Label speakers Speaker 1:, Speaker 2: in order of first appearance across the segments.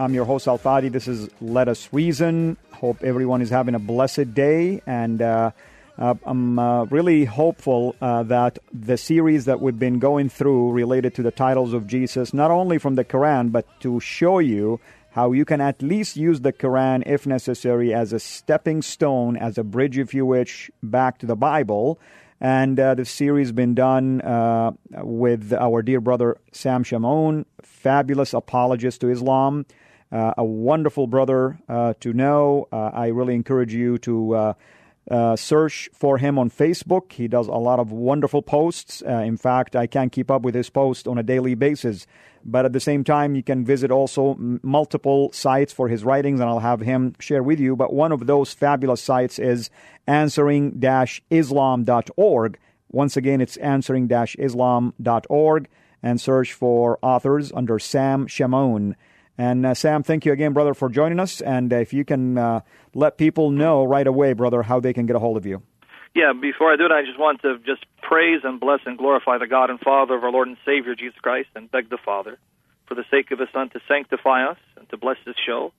Speaker 1: I'm your host, Al Fadi. This is Let Us Reason. Hope everyone is having a blessed day. And uh, uh, I'm uh, really hopeful uh, that the series that we've been going through related to the titles of Jesus, not only from the Quran, but to show you how you can at least use the Quran, if necessary, as a stepping stone, as a bridge, if you wish, back to the Bible. And uh, the series has been done uh, with our dear brother Sam Shamoun, fabulous apologist to Islam, uh, a wonderful brother uh, to know. Uh, I really encourage you to uh, uh, search for him on Facebook. He does a lot of wonderful posts. Uh, in fact, I can't keep up with his posts on a daily basis. But at the same time, you can visit also m- multiple sites for his writings, and I'll have him share with you. But one of those fabulous sites is answering islam.org. Once again, it's answering islam.org and search for authors under Sam Shamoun. And uh, Sam, thank you again, brother, for joining us. And uh, if you can uh, let people know right away, brother, how they can get a hold of you.
Speaker 2: Yeah, before I do it, I just want to just praise and bless and glorify the God and Father of our Lord and Savior Jesus Christ, and beg the Father, for the sake of His Son, to sanctify us and to bless this show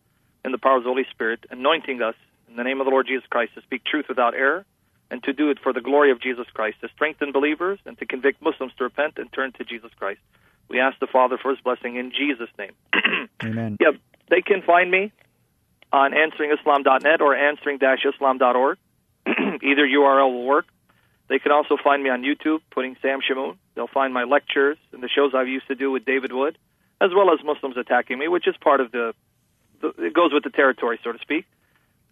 Speaker 2: in the power of the Holy Spirit, anointing us in the name of the Lord Jesus Christ to speak truth without error, and to do it for the glory of Jesus Christ, to strengthen believers and to convict Muslims to repent and turn to Jesus Christ. We ask the Father for His blessing in Jesus' name.
Speaker 1: Amen.
Speaker 2: Yeah, they can find me on answeringislam.net or answering-islam.org. Either URL will work. They can also find me on YouTube, putting Sam Shamoun. They'll find my lectures and the shows I used to do with David Wood, as well as Muslims attacking me, which is part of the, the it goes with the territory, so to speak.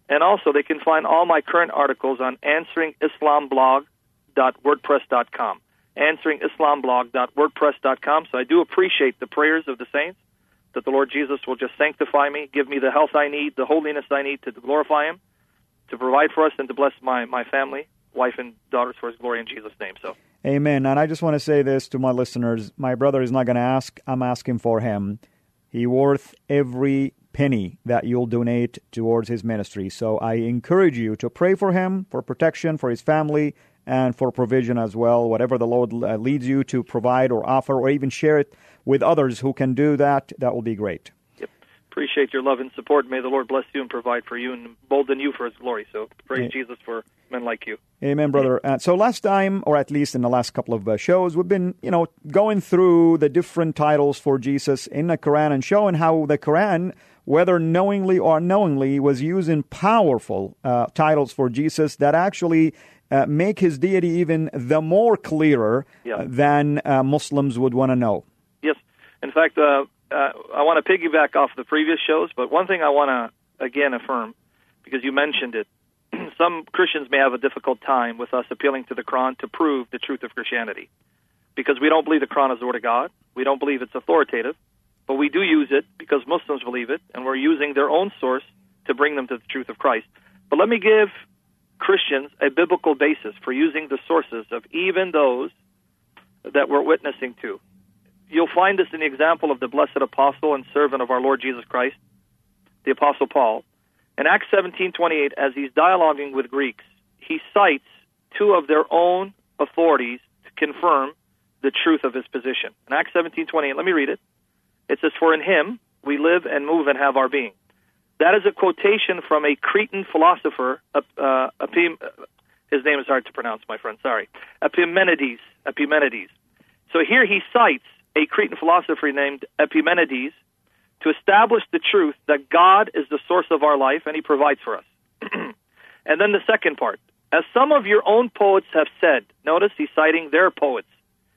Speaker 2: And also, they can find all my current articles on answeringislamblog.wordpress.com. Answeringislamblog.wordpress.com. So I do appreciate the prayers of the saints that the Lord Jesus will just sanctify me, give me the health I need, the holiness I need to glorify Him, to provide for us, and to bless my, my family, wife, and daughters for His glory in Jesus' name. So.
Speaker 1: Amen. And I just want to say this to my listeners. My brother is not going to ask, I'm asking for him. He worth every penny that you'll donate towards his ministry. So I encourage you to pray for him, for protection, for his family, and for provision as well. Whatever the Lord uh, leads you to provide or offer, or even share it with others who can do that, that will be great.
Speaker 2: Yep. Appreciate your love and support. May the Lord bless you and provide for you and embolden you for his glory. So praise Jesus for men like you.
Speaker 1: Amen, brother. Uh, so last time, or at least in the last couple of uh, shows, we've been, you know, going through the different titles for Jesus in the Quran and showing how the Quran, whether knowingly or unknowingly, was using powerful uh, titles for Jesus that actually uh, make his deity even the more clearer
Speaker 2: Yeah.
Speaker 1: than uh, Muslims would want to know.
Speaker 2: Yes. In fact, uh, uh, I want to piggyback off the previous shows, but one thing I want to again affirm, because you mentioned it, some Christians may have a difficult time with us appealing to the Quran to prove the truth of Christianity, because we don't believe the Quran is the Word of God. We don't believe it's authoritative, but we do use it because Muslims believe it, and we're using their own source to bring them to the truth of Christ. But let me give Christians a biblical basis for using the sources of even those that we're witnessing to. You'll find this in the example of the blessed apostle and servant of our Lord Jesus Christ, the apostle Paul. In Acts 17:28 as he's dialoguing with Greeks, he cites two of their own authorities to confirm the truth of his position. In Acts 17:28, let me read it. It says for in him we live and move and have our being. That is a quotation from a Cretan philosopher, uh, Epim- his name is hard to pronounce, my friend, sorry. Epimenides. Epimenides. So here he cites a Cretan philosopher named Epimenides to establish the truth that God is the source of our life and he provides for us. and then the second part. As some of your own poets have said, notice he's citing their poets,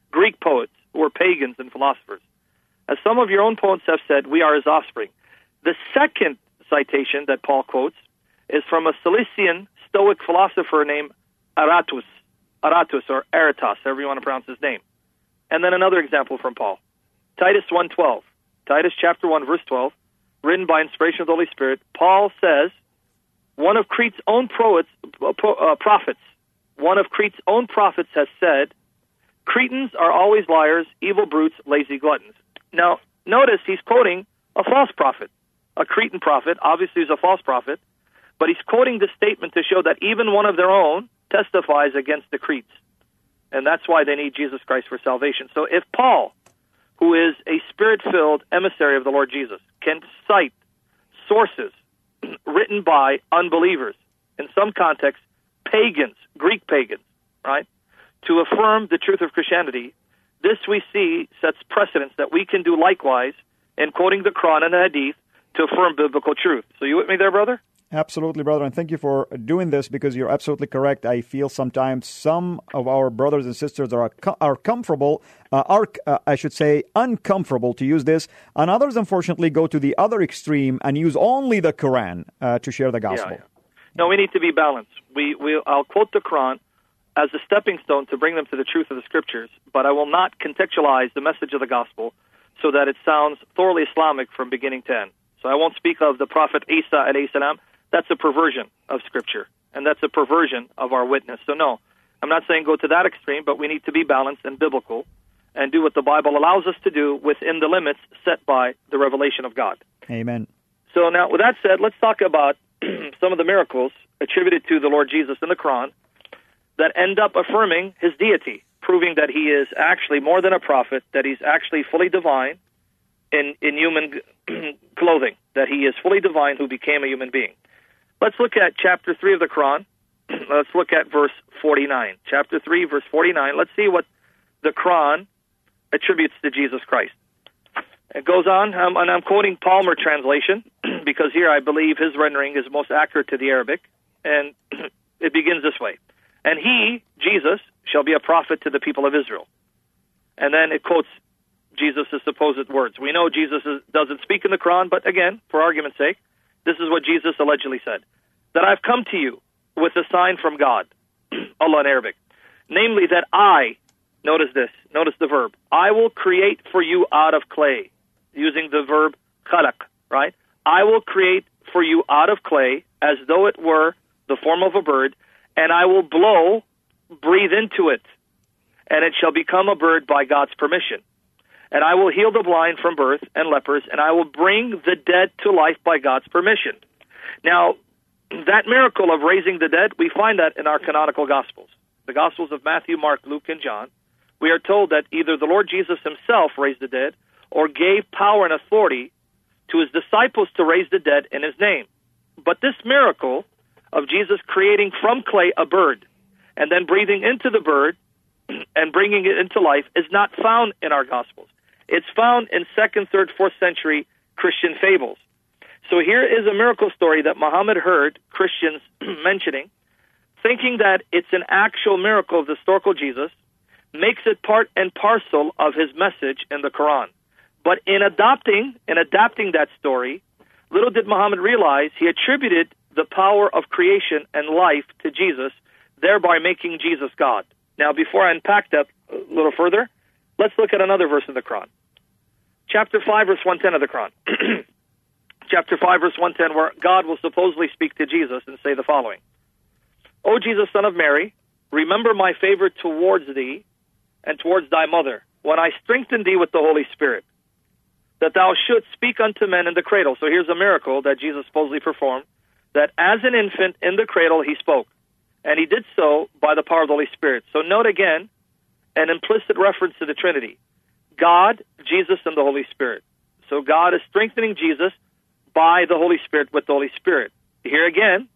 Speaker 2: Greek poets who were pagans and philosophers. As some of your own poets have said, we are his offspring. The second citation that Paul quotes is from a Cilician Stoic philosopher named Aratus, Aratus or Aratus, however you want to pronounce his name. And then another example from Paul, Titus 1:12. Titus chapter 1 verse 12, written by inspiration of the Holy Spirit. Paul says, one of Crete's own poets, uh, prophets, one of Crete's own prophets has said, Cretans are always liars, evil brutes, lazy gluttons. Now, notice he's quoting a false prophet, a Cretan prophet. Obviously, he's a false prophet, but he's quoting this statement to show that even one of their own testifies against the Cretes. And that's why they need Jesus Christ for salvation. So if Paul, who is a spirit filled emissary of the Lord Jesus, can cite sources written by unbelievers, in some contexts, pagans, Greek pagans, right, to affirm the truth of Christianity, this we see sets precedence that we can do likewise in quoting the Quran and the Hadith to affirm biblical truth. So you with me there, brother?
Speaker 1: Absolutely, brother, and thank you for doing this because you're absolutely correct. I feel sometimes some of our brothers and sisters are are comfortable, uh, are uh, I should say uncomfortable to use this, and others unfortunately go to the other extreme and use only the Quran uh, to share the gospel.
Speaker 2: Yeah, yeah. No, we need to be balanced. We we I'll quote the Quran as a stepping stone to bring them to the truth of the scriptures, but I will not contextualize the message of the gospel so that it sounds thoroughly Islamic from beginning to end. So I won't speak of the Prophet Isa alayhi salam that's a perversion of Scripture, and that's a perversion of our witness. So, no, I'm not saying go to that extreme, but we need to be balanced and biblical and do what the Bible allows us to do within the limits set by the revelation of God.
Speaker 1: Amen.
Speaker 2: So, now, with that said, let's talk about some of the miracles attributed to the Lord Jesus in the Quran that end up affirming his deity, proving that he is actually more than a prophet, that he's actually fully divine in, in human clothing, that he is fully divine who became a human being. Let's look at chapter 3 of the Quran. Let's look at verse 49. Chapter 3, verse 49. Let's see what the Quran attributes to Jesus Christ. It goes on, um, and I'm quoting Palmer translation because here I believe his rendering is most accurate to the Arabic, and it begins this way: "And he, Jesus, shall be a prophet to the people of Israel." And then it quotes Jesus' supposed words. We know Jesus is, doesn't speak in the Quran, but again, for argument's sake, this is what Jesus allegedly said that I've come to you with a sign from God, Allah in Arabic, namely that I, notice this, notice the verb, I will create for you out of clay, using the verb khalaq, right? I will create for you out of clay as though it were the form of a bird, and I will blow, breathe into it, and it shall become a bird by God's permission and I will heal the blind from birth and lepers, and I will bring the dead to life by God's permission. Now, that miracle of raising the dead, we find that in our canonical Gospels. The Gospels of Matthew, Mark, Luke, and John. We are told that either the Lord Jesus himself raised the dead or gave power and authority to his disciples to raise the dead in his name. But this miracle of Jesus creating from clay a bird and then breathing into the bird and bringing it into life is not found in our Gospels. It's found in second, third, fourth century Christian fables. So here is a miracle story that Muhammad heard Christians mentioning, thinking that it's an actual miracle of the historical Jesus, makes it part and parcel of his message in the Quran. But in adopting and adapting that story, little did Muhammad realize he attributed the power of creation and life to Jesus, thereby making Jesus God. Now, before I unpack that a little further, let's look at another verse in the Quran chapter 5, verse 110 of the Quran. chapter 5, verse 110, where God will supposedly speak to Jesus and say the following O Jesus, son of Mary, remember my favor towards thee and towards thy mother, when I strengthened thee with the Holy Spirit, that thou shouldst speak unto men in the cradle. So here's a miracle that Jesus supposedly performed that as an infant in the cradle he spoke. And he did so by the power of the Holy Spirit. So note again an implicit reference to the Trinity. God, Jesus, and the Holy Spirit. So God is strengthening Jesus by the Holy Spirit with the Holy Spirit. Here again,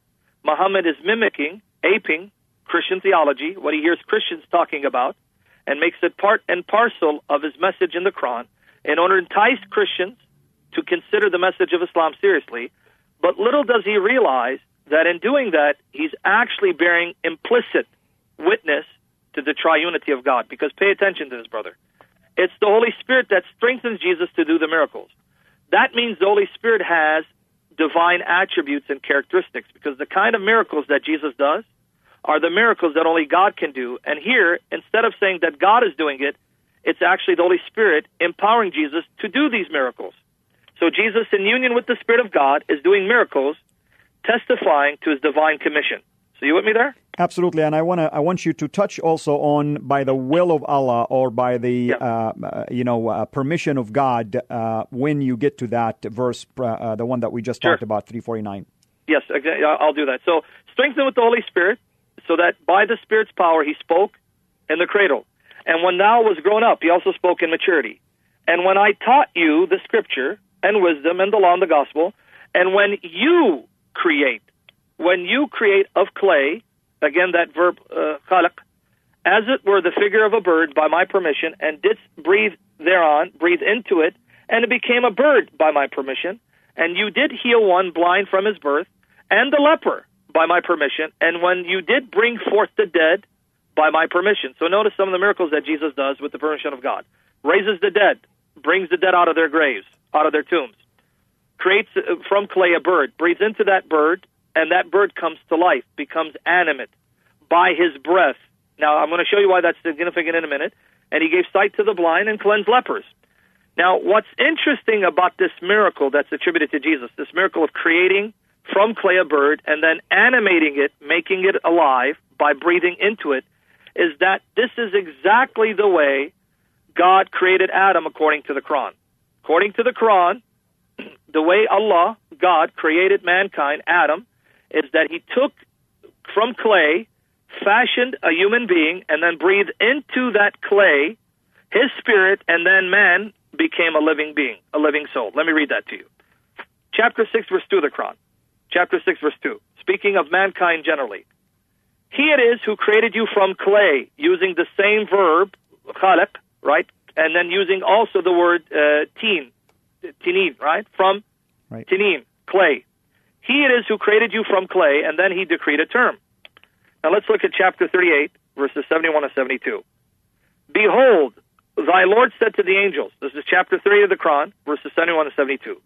Speaker 2: Muhammad is mimicking, aping Christian theology, what he hears Christians talking about, and makes it part and parcel of his message in the Quran in order to entice Christians to consider the message of Islam seriously. But little does he realize that in doing that, he's actually bearing implicit witness to the triunity of God. Because pay attention to this, brother. It's the Holy Spirit that strengthens Jesus to do the miracles. That means the Holy Spirit has divine attributes and characteristics because the kind of miracles that Jesus does are the miracles that only God can do. And here, instead of saying that God is doing it, it's actually the Holy Spirit empowering Jesus to do these miracles. So Jesus, in union with the Spirit of God, is doing miracles, testifying to his divine commission. So you with me there?
Speaker 1: Absolutely, and I want to I want you to touch also on by the will of Allah or by the
Speaker 2: Yeah.
Speaker 1: uh, uh, you know uh, permission of God uh, when you get to that verse, uh, the one that we just
Speaker 2: Sure.
Speaker 1: talked about, three forty nine.
Speaker 2: Yes, okay, I'll do that. So strengthen with the Holy Spirit, so that by the Spirit's power he spoke in the cradle. And when thou was grown up, he also spoke in maturity. And when I taught you the scripture and wisdom and the law and the gospel, and when you create, when you create of clay, again that verb uh, as it were the figure of a bird by my permission, and didst breathe thereon, breathe into it, and it became a bird by my permission, and you did heal one blind from his birth, and the leper by my permission, and when you did bring forth the dead by my permission. So notice some of the miracles that Jesus does with the permission of God. Raises the dead, brings the dead out of their graves, out of their tombs. Creates uh, from clay a bird, breathes into that bird, and that bird comes to life, becomes animate by his breath. Now, I'm going to show you why that's significant in a minute. And he gave sight to the blind and cleansed lepers. Now, what's interesting about this miracle that's attributed to Jesus, this miracle of creating from clay a bird and then animating it, making it alive by breathing into it, is that this is exactly the way God created Adam according to the Quran. According to the Quran, the way Allah, God, created mankind, Adam, is that he took from clay, fashioned a human being, and then breathed into that clay his spirit, and then man became a living being, a living soul. Let me read that to you. Chapter 6, verse 2 of the Quran. Chapter 6, verse 2. Speaking of mankind generally. He it is who created you from clay, using the same verb, khalaq, right? And then using also the word uh, teen, tinin, right? From
Speaker 1: Right.
Speaker 2: tinin, clay. He it is who created you from clay, and then he decreed a term. Now let's look at chapter 38, verses 71 to 72. Behold, thy Lord said to the angels, this is chapter 3 of the Quran, verses 71 to 72.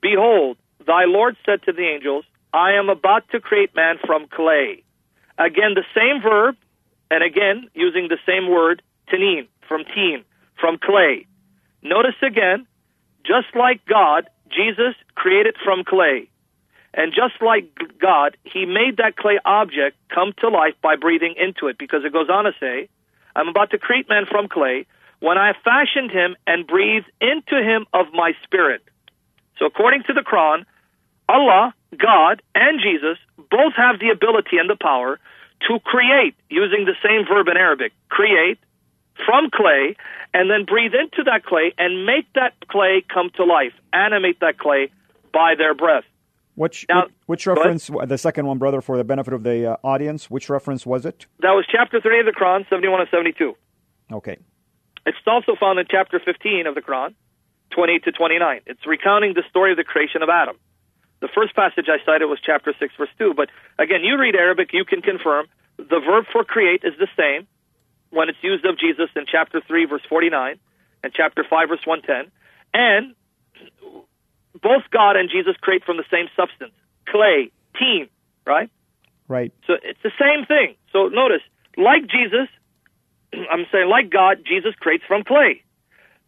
Speaker 2: Behold, thy Lord said to the angels, I am about to create man from clay. Again, the same verb, and again, using the same word, tanin, from teen, from clay. Notice again, just like God, Jesus created from clay. And just like God, he made that clay object come to life by breathing into it, because it goes on to say, I'm about to create man from clay when I fashioned him and breathed into him of my spirit. So according to the Quran, Allah, God, and Jesus both have the ability and the power to create using the same verb in Arabic, create from clay, and then breathe into that clay and make that clay come to life, animate that clay by their breath.
Speaker 1: Which
Speaker 2: Now-
Speaker 1: which
Speaker 2: ahead.
Speaker 1: reference? The second one, brother, for the benefit of the uh, audience. Which reference was it?
Speaker 2: That was chapter 3 of the Quran, 71 and 72.
Speaker 1: Okay.
Speaker 2: It's also found in chapter 15 of the Quran, 28 to 29. It's recounting the story of the creation of Adam. The first passage I cited was chapter 6, verse 2. But again, you read Arabic, you can confirm the verb for create is the same when it's used of Jesus in chapter 3, verse 49, and chapter 5, verse 110. And both God and Jesus create from the same substance clay, teen, right?
Speaker 1: Right.
Speaker 2: So it's the same thing. So notice, like Jesus, I'm saying like God, Jesus creates from clay.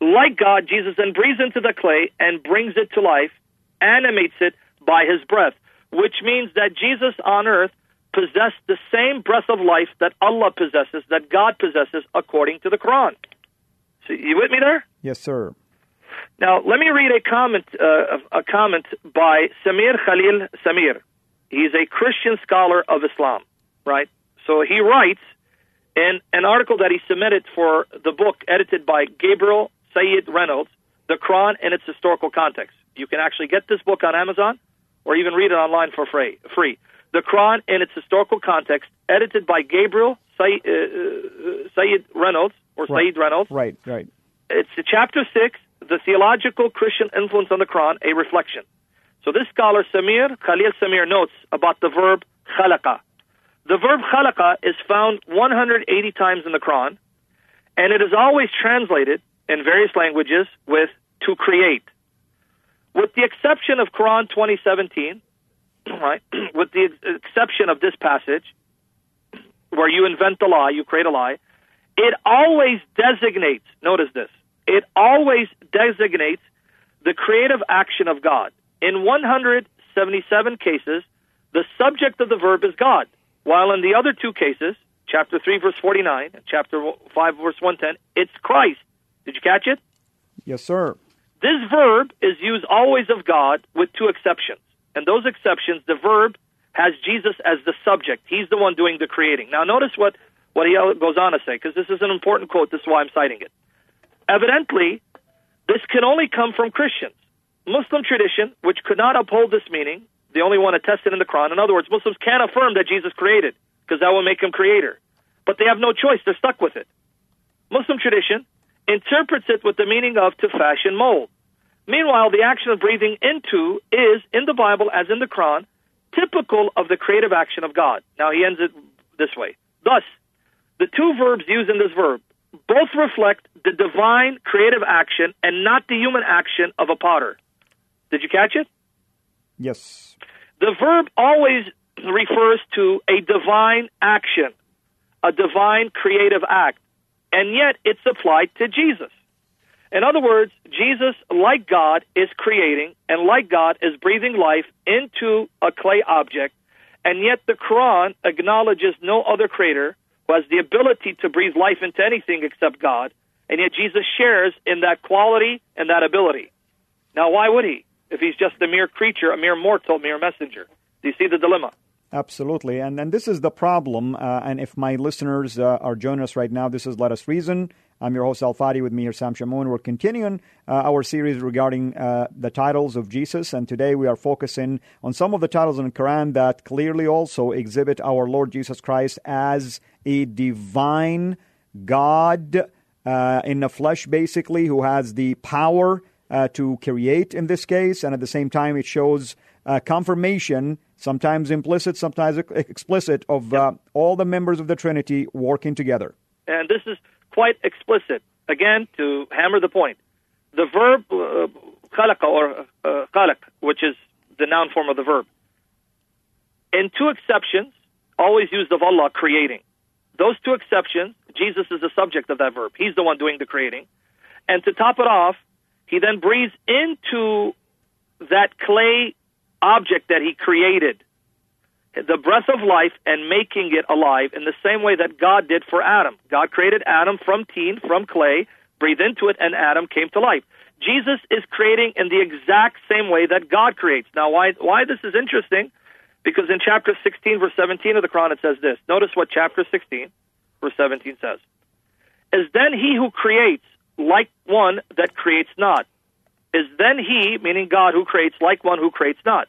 Speaker 2: Like God, Jesus then breathes into the clay and brings it to life, animates it by his breath, which means that Jesus on earth possessed the same breath of life that Allah possesses, that God possesses according to the Quran. So you with me there?
Speaker 1: Yes, sir.
Speaker 2: Now, let me read a comment, uh, a comment by Samir Khalil Samir. He's a Christian scholar of Islam, right? So he writes in an article that he submitted for the book edited by Gabriel Sayyid Reynolds, The Quran and its Historical Context. You can actually get this book on Amazon or even read it online for free. free. The Quran and its Historical Context, edited by Gabriel Say, uh, uh, Reynolds, or
Speaker 1: Right.
Speaker 2: Said Reynolds.
Speaker 1: Right, right.
Speaker 2: It's chapter 6, The Theological Christian Influence on the Quran, a reflection. So this scholar, Samir, Khalil Samir, notes about the verb khalaqa. The verb khalaqa is found 180 times in the Quran, and it is always translated in various languages with to create. With the exception of Quran 2017, right, with the ex- exception of this passage, where you invent a lie, you create a lie, it always designates, notice this, it always designates the creative action of God. In 177 cases, the subject of the verb is God, while in the other two cases, chapter 3, verse 49, and chapter 5, verse 110, it's Christ. Did you catch it?
Speaker 1: Yes, sir.
Speaker 2: This verb is used always of God with two exceptions. And those exceptions, the verb has Jesus as the subject. He's the one doing the creating. Now, notice what, what he goes on to say, because this is an important quote. This is why I'm citing it. Evidently, this can only come from Christians. Muslim tradition, which could not uphold this meaning, the only one attested in the Quran. In other words, Muslims can't affirm that Jesus created, because that will make him creator. But they have no choice. They're stuck with it. Muslim tradition interprets it with the meaning of to fashion mold. Meanwhile, the action of breathing into is, in the Bible as in the Quran, typical of the creative action of God. Now, he ends it this way. Thus, the two verbs used in this verb both reflect the divine creative action and not the human action of a potter. Did you catch it?
Speaker 1: Yes.
Speaker 2: The verb always refers to a divine action, a divine creative act, and yet it's applied to Jesus. In other words, Jesus, like God, is creating, and like God, is breathing life into a clay object, and yet the Quran acknowledges no other creator who has the ability to breathe life into anything except God, and yet Jesus shares in that quality and that ability. Now, why would he? If he's just a mere creature, a mere mortal, a mere messenger. Do you see the dilemma?
Speaker 1: Absolutely. And and this is the problem. Uh, and if my listeners uh, are joining us right now, this is Let Us Reason. I'm your host, Al Fadi, with me here, Sam Shamoun. We're continuing uh, our series regarding uh, the titles of Jesus. And today we are focusing on some of the titles in the Quran that clearly also exhibit our Lord Jesus Christ as a divine God uh, in the flesh, basically, who has the power uh, to create in this case. And at the same time, it shows uh, confirmation, sometimes implicit, sometimes explicit, of uh, all the members of the Trinity working together.
Speaker 2: And this is quite explicit. Again, to hammer the point, the verb uh, khalaqa or uh, which is the noun form of the verb, in two exceptions, always used of Allah creating. Those two exceptions, Jesus is the subject of that verb. He's the one doing the creating. And to top it off, he then breathes into that clay object that he created the breath of life and making it alive in the same way that God did for Adam. God created Adam from teen, from clay, breathed into it, and Adam came to life. Jesus is creating in the exact same way that God creates. Now, why, why this is interesting? Because in chapter 16, verse 17 of the Quran, it says this. Notice what chapter 16, verse 17 says. Is then he who creates like one that creates not? Is then he, meaning God, who creates like one who creates not?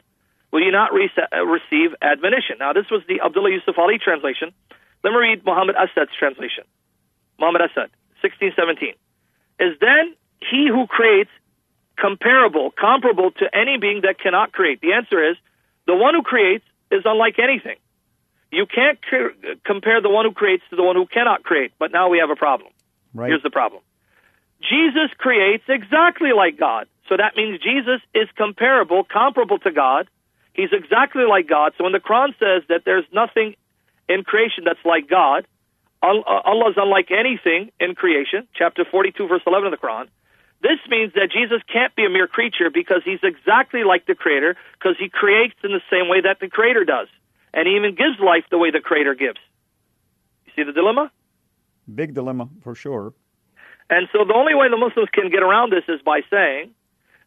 Speaker 2: Will you not re- uh, receive admonition? Now, this was the Abdullah Yusuf Ali translation. Let me read Muhammad Asad's translation. Muhammad Asad, 1617. Is then he who creates comparable, comparable to any being that cannot create? The answer is the one who creates is unlike anything. You can't c- compare the one who creates to the one who cannot create, but now we have a problem.
Speaker 1: Right.
Speaker 2: Here's the problem. Jesus creates exactly like God. So that means Jesus is comparable, comparable to God, He's exactly like God. So when the Quran says that there's nothing in creation that's like God, uh, Allah is unlike anything in creation, chapter 42, verse 11 of the Quran. This means that Jesus can't be a mere creature because he's exactly like the Creator, because he creates in the same way that the Creator does. And he even gives life the way the Creator gives. You see the dilemma?
Speaker 1: Big dilemma, for sure.
Speaker 2: And so the only way the Muslims can get around this is by saying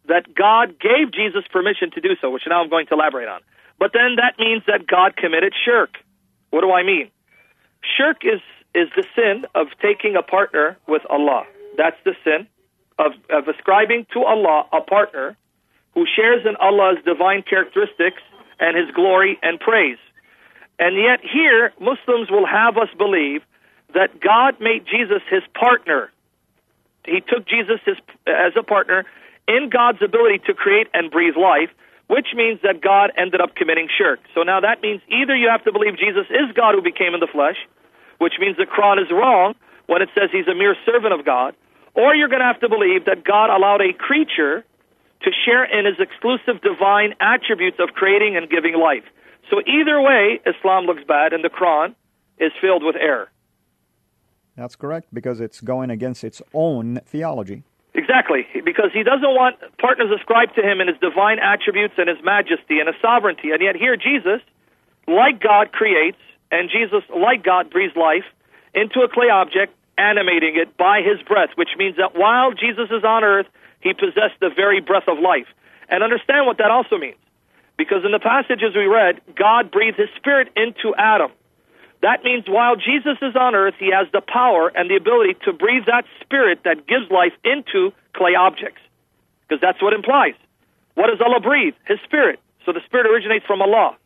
Speaker 2: that God gave Jesus permission to do so, which now I'm going to elaborate on. But then that means that God committed shirk. What do I mean? Shirk is, is the sin of taking a partner with Allah. That's the sin of, of ascribing to Allah a partner who shares in Allah's divine characteristics and His glory and praise. And yet here, Muslims will have us believe that God made Jesus his partner. He took Jesus his, as a partner in God's ability to create and breathe life, which means that God ended up committing shirk. So now that means either you have to believe Jesus is God who became in the flesh, which means the Quran is wrong when it says he's a mere servant of God, or you're going to have to believe that God allowed a creature to share in his exclusive divine attributes of creating and giving life. So either way, Islam looks bad, and the Quran is filled with error.
Speaker 1: That's correct, because it's going against its own theology.
Speaker 2: Exactly, because he doesn't want partners ascribed to him in his divine attributes and his majesty and his sovereignty. And yet, here, Jesus, like God, creates, and Jesus, like God, breathes life into a clay object, animating it by his breath, which means that while Jesus is on earth, he possessed the very breath of life. And understand what that also means. Because in the passages we read, God breathed his spirit into Adam. That means while Jesus is on earth, he has the power and the ability to breathe that spirit that gives life into clay objects. Because that's what implies. What does Allah breathe? His spirit. So the spirit originates from Allah.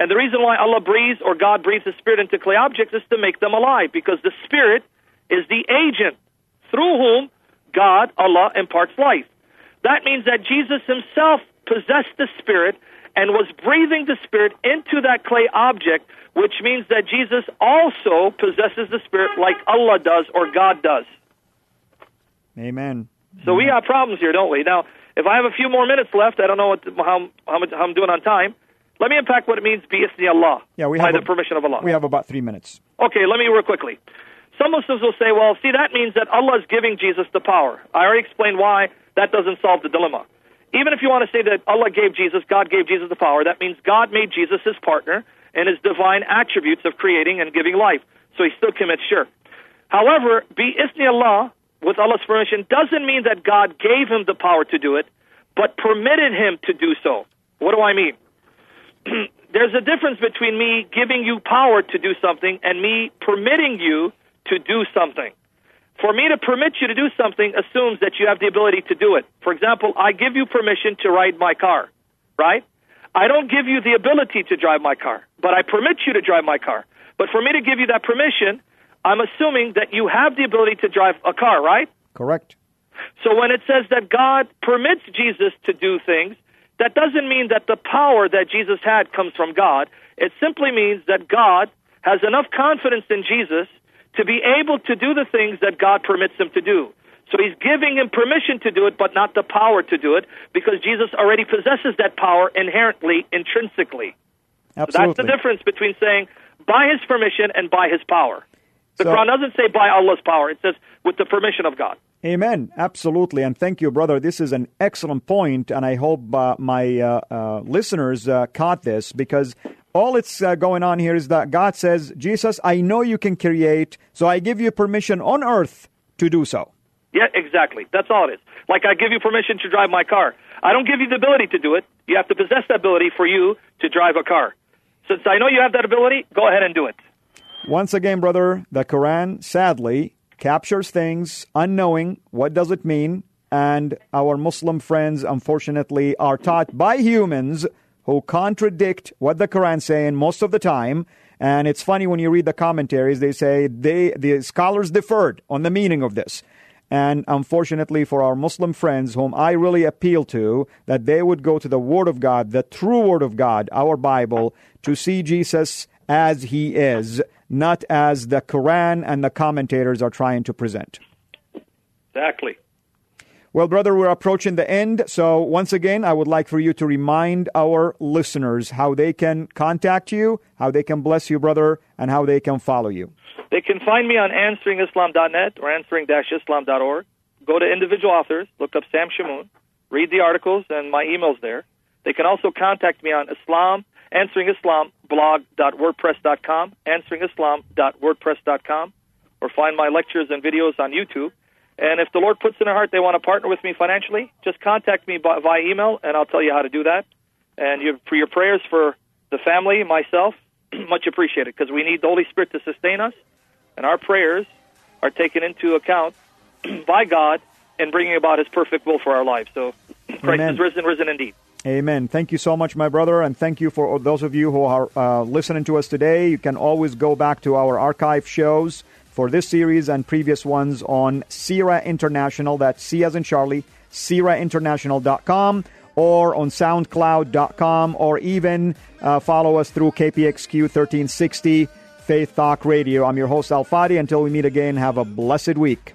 Speaker 2: And the reason why Allah breathes or God breathes His Spirit into clay objects is to make them alive, because the Spirit is the agent through whom God, Allah, imparts life. That means that Jesus Himself possessed the Spirit and was breathing the Spirit into that clay object, which means that Jesus also possesses the Spirit like Allah does or God does.
Speaker 1: Amen.
Speaker 2: So we have problems here, don't we? Now, if I have a few more minutes left, I don't know what, how, how, much, how I'm doing on time. Let me unpack what it means, bi'ithni Allah,
Speaker 1: Yeah, we
Speaker 2: by
Speaker 1: have
Speaker 2: the
Speaker 1: a-
Speaker 2: permission of Allah.
Speaker 1: We have about three minutes.
Speaker 2: Okay, let me real quickly. Some Muslims will say, well, see, that means that Allah is giving Jesus the power. I already explained why that doesn't solve the dilemma. Even if you want to say that Allah gave Jesus, God gave Jesus the power, that means God made Jesus his partner in his divine attributes of creating and giving life. So he still commits shirk. However, bi isni Allah, with Allah's permission, doesn't mean that God gave him the power to do it, but permitted him to do so. What do I mean? There's a difference between me giving you power to do something and me permitting you to do something. For me to permit you to do something assumes that you have the ability to do it. For example, I give you permission to ride my car, right? I don't give you the ability to drive my car, but I permit you to drive my car. But for me to give you that permission, I'm assuming that you have the ability to drive a car, right?
Speaker 1: Correct.
Speaker 2: So when it says that God permits Jesus to do things, that doesn't mean that the power that Jesus had comes from God. It simply means that God has enough confidence in Jesus to be able to do the things that God permits him to do. So he's giving him permission to do it, but not the power to do it, because Jesus already possesses that power inherently, intrinsically. So that's the difference between saying by his permission and by his power. The
Speaker 1: So-
Speaker 2: Quran doesn't say by Allah's power, it says with the permission of God.
Speaker 1: Amen. Absolutely. And thank you, brother. This is an excellent point, and I hope uh, my uh, uh, listeners uh, caught this because all it's uh, going on here is that God says, Jesus, I know you can create, so I give you permission on earth to do so.
Speaker 2: Yeah, exactly. That's all it is. Like I give you permission to drive my car. I don't give you the ability to do it. You have to possess the ability for you to drive a car. Since I know you have that ability, go ahead and do it.
Speaker 1: Once again, brother, the Quran sadly captures things unknowing. What does it mean? And our Muslim friends, unfortunately, are taught by humans who contradict what the Quran saying most of the time. And it's funny when you read the commentaries, they say they the scholars differed on the meaning of this. And unfortunately, for our Muslim friends, whom I really appeal to, that they would go to the Word of God, the true Word of God, our Bible, to see Jesus as He is, not as the Quran and the commentators are trying to present.
Speaker 2: Exactly.
Speaker 1: Well, brother, we're approaching the end. So, once again, I would like for you to remind our listeners how they can contact you, how they can bless you, brother, and how they can follow you.
Speaker 2: They can find me on answeringislam.net or answering-islam.org. Go to individual authors, look up Sam Shamoun, read the articles, and my email's there. They can also contact me on Islam, answering Islam blog.wordpress.com, answeringislam.wordpress.com, or find my lectures and videos on YouTube. And if the Lord puts in their heart they want to partner with me financially, just contact me by, via email, and I'll tell you how to do that. And you, for your prayers for the family, myself, much appreciated, because we need the Holy Spirit to sustain us, and our prayers are taken into account by God in bringing about His perfect will for our lives. So Christ
Speaker 1: Amen.
Speaker 2: is risen, risen indeed.
Speaker 1: Amen. Thank you so much, my brother, and thank you for those of you who are uh, listening to us today. You can always go back to our archive shows for this series and previous ones on CIRA International. That's C as in Charlie, CIRAInternational.com or on SoundCloud.com or even uh, follow us through KPXQ 1360 Faith Talk Radio. I'm your host, Al Fadi. Until we meet again, have a blessed week.